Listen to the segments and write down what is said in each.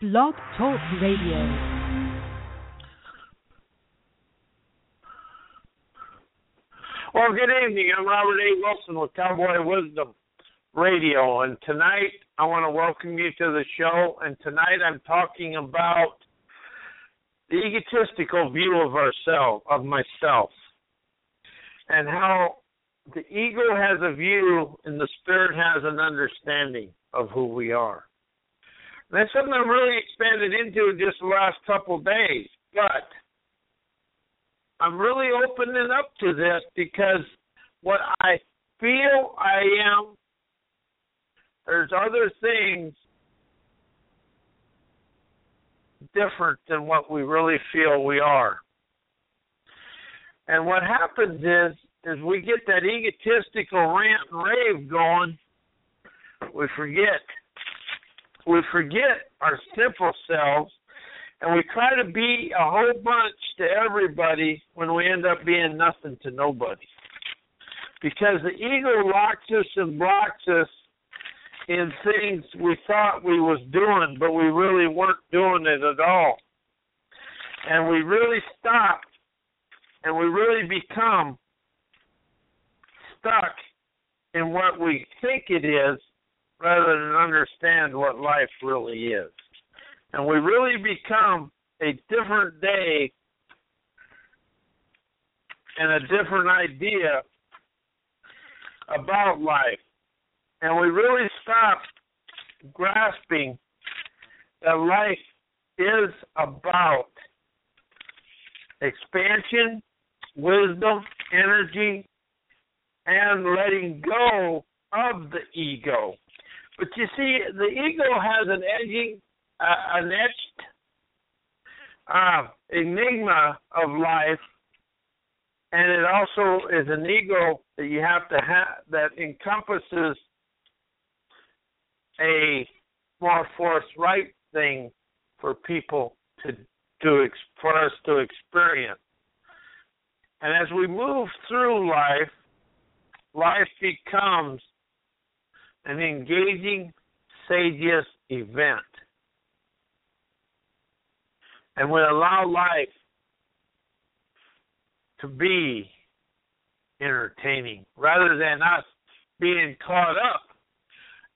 Blog Talk Radio. Well, good evening. I'm Robert A. Wilson with Cowboy Wisdom Radio, and tonight I want to welcome you to the show. And tonight I'm talking about the egotistical view of ourselves, of myself, and how the ego has a view and the spirit has an understanding of who we are. That's something I'm really expanded into just the last couple of days. But I'm really opening up to this because what I feel I am, there's other things different than what we really feel we are. And what happens is, is we get that egotistical rant and rave going, we forget. We forget our simple selves and we try to be a whole bunch to everybody when we end up being nothing to nobody. Because the ego locks us and blocks us in things we thought we was doing, but we really weren't doing it at all. And we really stop and we really become stuck in what we think it is rather than understand what life really is and we really become a different day and a different idea about life. And we really stop grasping that life is about expansion, wisdom, energy, and letting go of the ego. But you see, the ego has an edging uh, an etched uh, enigma of life, and it also is an ego that you have to have that encompasses a more forthright thing for people to to for us to experience. And as we move through life, life becomes an engaging, sageous event and would allow life to be entertaining rather than us being caught up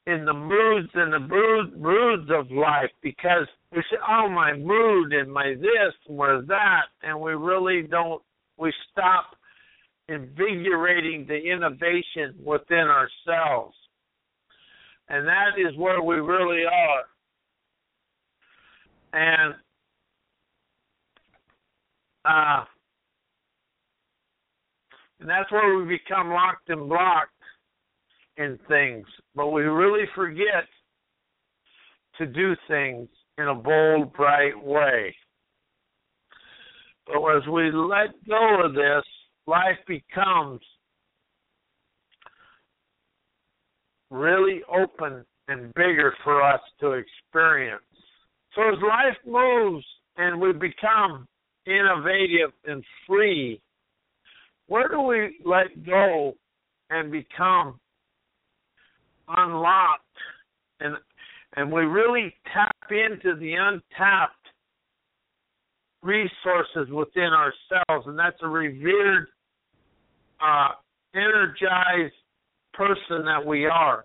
in the moods and the brood, moods of life because we say, oh, my mood and my this and my that, and we really don't, we stop invigorating the innovation within ourselves. And that is where we really are. And uh, and that's where we become locked and blocked in things. But we really forget to do things in a bold, bright way. But as we let go of this, life becomes really open and bigger for us to experience. So as life moves and we become innovative and free, where do we let go and become unlocked and and we really tap into the untapped resources within ourselves and that's a revered uh, energized person that we are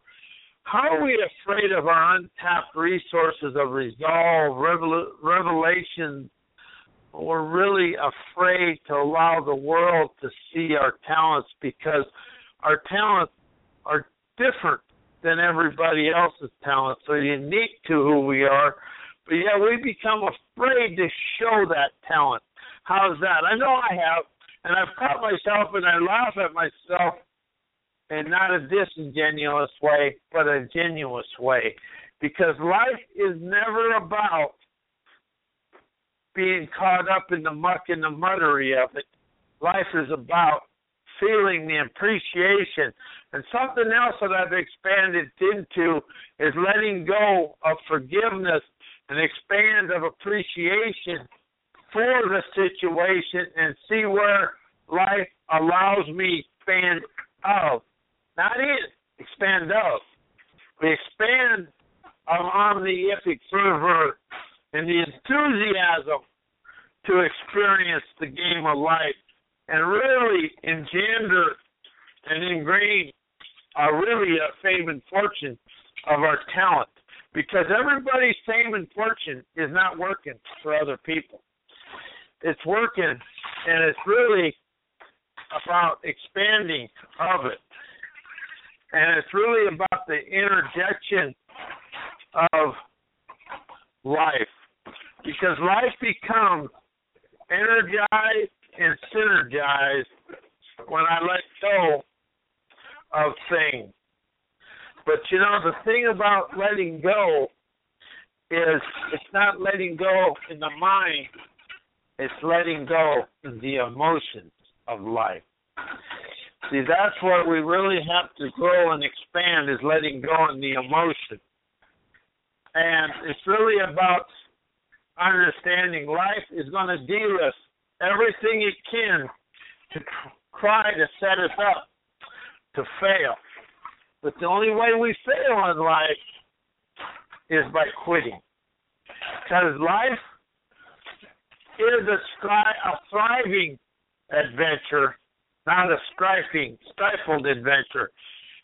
how are we afraid of our untapped resources of resolve revel- revelation we're really afraid to allow the world to see our talents because our talents are different than everybody else's talents. They're unique to who we are. But yeah, we become afraid to show that talent. How's that? I know I have, and I've caught myself and I laugh at myself in not a disingenuous way, but a genuine way. Because life is never about being caught up in the muck and the muddery of it. Life is about feeling the appreciation. And something else that I've expanded into is letting go of forgiveness and expand of appreciation for the situation and see where life allows me to expand of. Not in, expand up. We expand of omniific fervor and the enthusiasm to experience the game of life and really engender and ingrain a really a fame and fortune of our talent because everybody's fame and fortune is not working for other people. It's working and it's really about expanding of it. And it's really about the interjection of life. Because life becomes energized and synergized when I let go of things. But you know, the thing about letting go is it's not letting go in the mind, it's letting go in the emotions of life. See, that's what we really have to grow and expand is letting go in the emotion. And it's really about understanding life is going to deal us everything it can to try to set us up to fail. But the only way we fail in life is by quitting. Because life is a, stri- a thriving adventure, not a strifing, stifled adventure.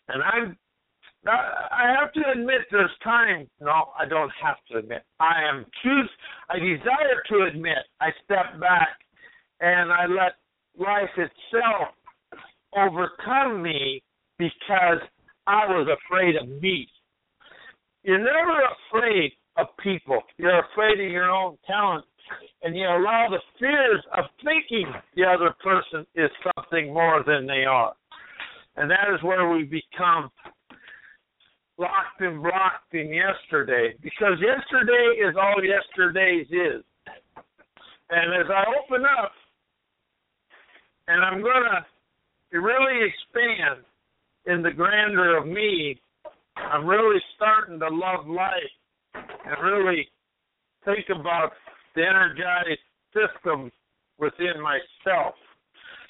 And I'm I have to admit there's time. No, I don't have to admit. I am choose. I desire to admit. I step back and I let life itself overcome me because I was afraid of me. You're never afraid of people. You're afraid of your own talent and you allow the fears of thinking the other person is something more than they are. And that is where we become locked and blocked in yesterday because yesterday is all yesterday's is. And as I open up, and I'm going to really expand in the grandeur of me, I'm really starting to love life and really think about the energized system within myself.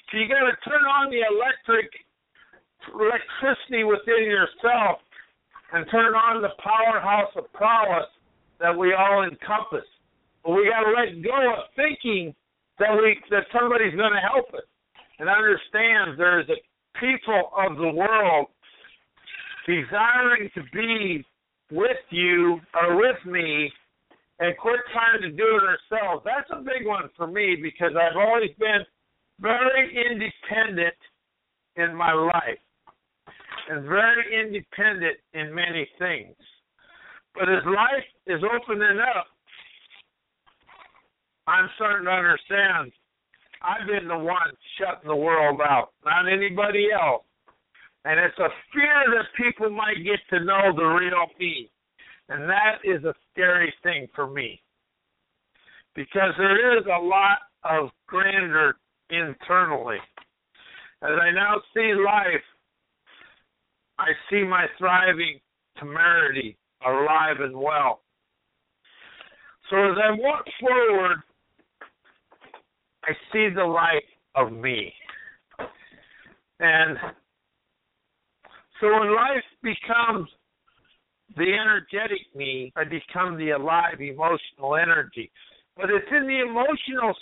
So you got to turn on the electric electricity within yourself and turn on the powerhouse of prowess that we all encompass. But we got to let go of thinking that we that somebody's going to help us, and understand there's a people of the world desiring to be with you or with me and quit trying to do it ourselves. That's a big one for me because I've always been very independent in my life and very independent in many things. But as life is opening up, I'm starting to understand I've been the one shutting the world out, not anybody else. And it's a fear that people might get to know the real me. And that is a scary thing for me. Because there is a lot of grandeur internally. As I now see life, I see my thriving temerity alive and well. So as I walk forward, I see the light of me. And so when life becomes the energetic me, I become the alive emotional energy. But it's in the emotional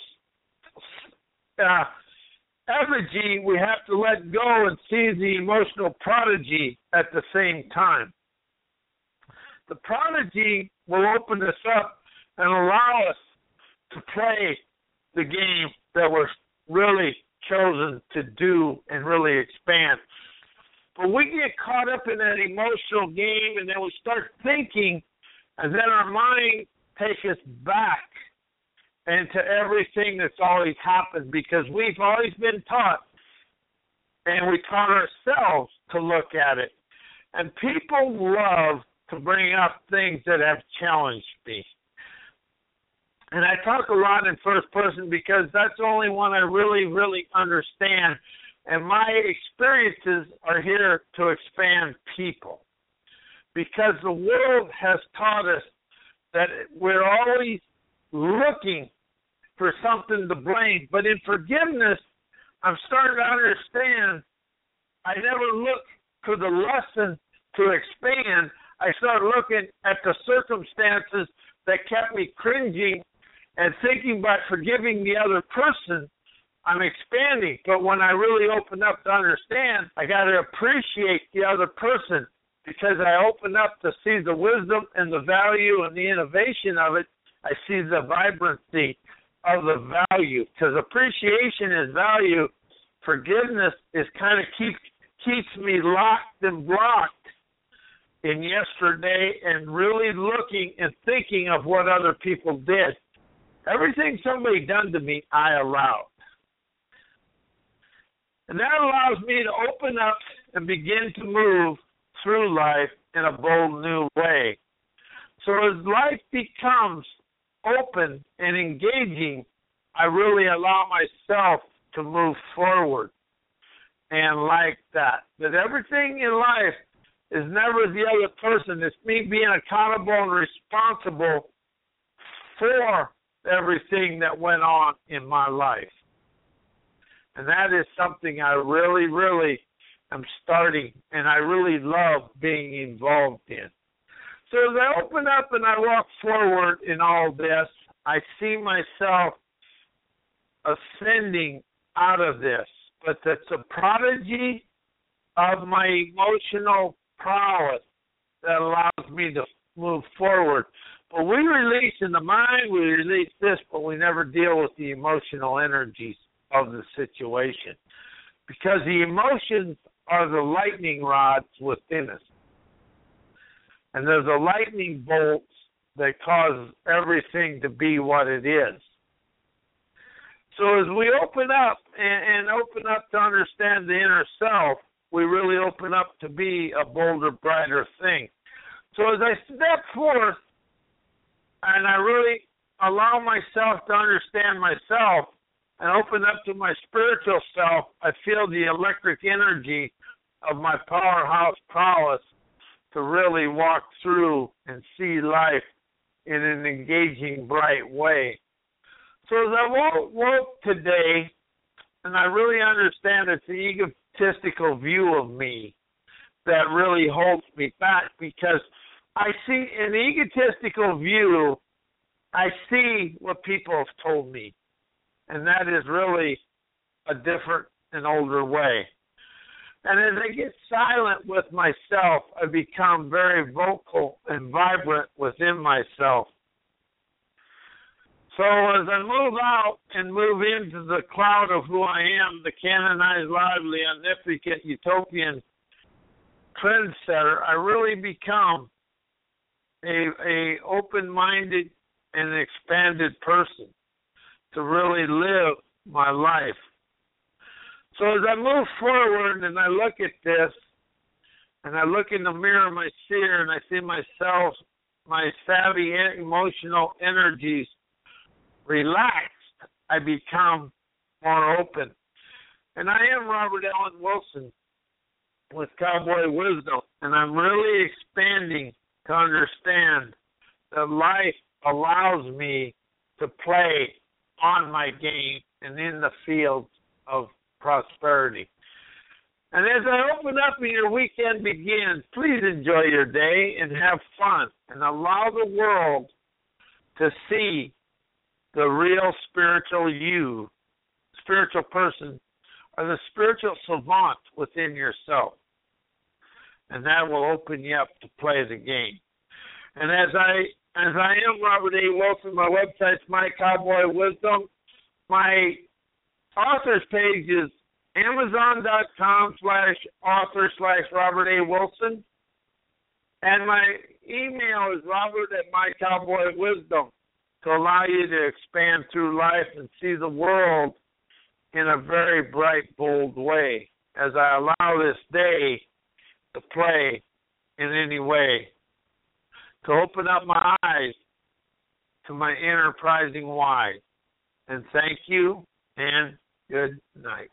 uh, we have to let go and see the emotional prodigy at the same time. The prodigy will open us up and allow us to play the game that we're really chosen to do and really expand. But we get caught up in that emotional game and then we start thinking, and then our mind takes us back into everything that's always happened because we've always been taught and we taught ourselves to look at it. And people love to bring up things that have challenged me. And I talk a lot in first person because that's the only one I really, really understand and my experiences are here to expand people. Because the world has taught us that we're always looking for something to blame. But in forgiveness, I'm starting to understand I never look for the lesson to expand. I start looking at the circumstances that kept me cringing and thinking by forgiving the other person, I'm expanding. But when I really open up to understand, I got to appreciate the other person because I open up to see the wisdom and the value and the innovation of it. I see the vibrancy of the value because appreciation is value. Forgiveness is kind of keeps keeps me locked and blocked in yesterday and really looking and thinking of what other people did. Everything somebody done to me, I allowed. And that allows me to open up and begin to move through life in a bold new way. So as life becomes open and engaging, I really allow myself to move forward and like that. That everything in life is never the other person. It's me being accountable and responsible for everything that went on in my life. And that is something I really, really am starting and I really love being involved in. So as I open up and I walk forward in all this, I see myself ascending out of this. But that's a prodigy of my emotional prowess that allows me to move forward. But we release in the mind, we release this, but we never deal with the emotional energies of the situation. Because the emotions are the lightning rods within us. And there's the lightning bolts that cause everything to be what it is. So as we open up and, and open up to understand the inner self, we really open up to be a bolder, brighter thing. So as I step forth and I really allow myself to understand myself and open up to my spiritual self, I feel the electric energy of my powerhouse prowess to really walk through and see life in an engaging, bright way. So as I woke today, and I really understand it's the egotistical view of me that really holds me back because I see an egotistical view, I see what people have told me. And that is really a different and older way. And as I get silent with myself, I become very vocal and vibrant within myself. So as I move out and move into the cloud of who I am, the canonized, lively, omnipotent, utopian trendsetter, I really become a a open-minded and expanded person to really live my life. So as I move forward and I look at this, and I look in the mirror of my seer and I see myself, my savvy emotional energies relaxed, I become more open. And I am Robert Allen Wilson with Cowboy Wisdom, and I'm really expanding to understand that life allows me to play on my game and in the field of prosperity. And as I open up and your weekend begins, please enjoy your day and have fun and allow the world to see the real spiritual you, spiritual person, or the spiritual savant within yourself. And that will open you up to play the game. And as I as I am Robert A. Wilson, my website's My Cowboy Wisdom. My author's page is Amazon.com slash author slash Robert A. Wilson. And my email is Robert at My Cowboy Wisdom to allow you to expand through life and see the world in a very bright, bold way as I allow this day to play in any way, to open up my eyes to my enterprising why. And thank you and good night.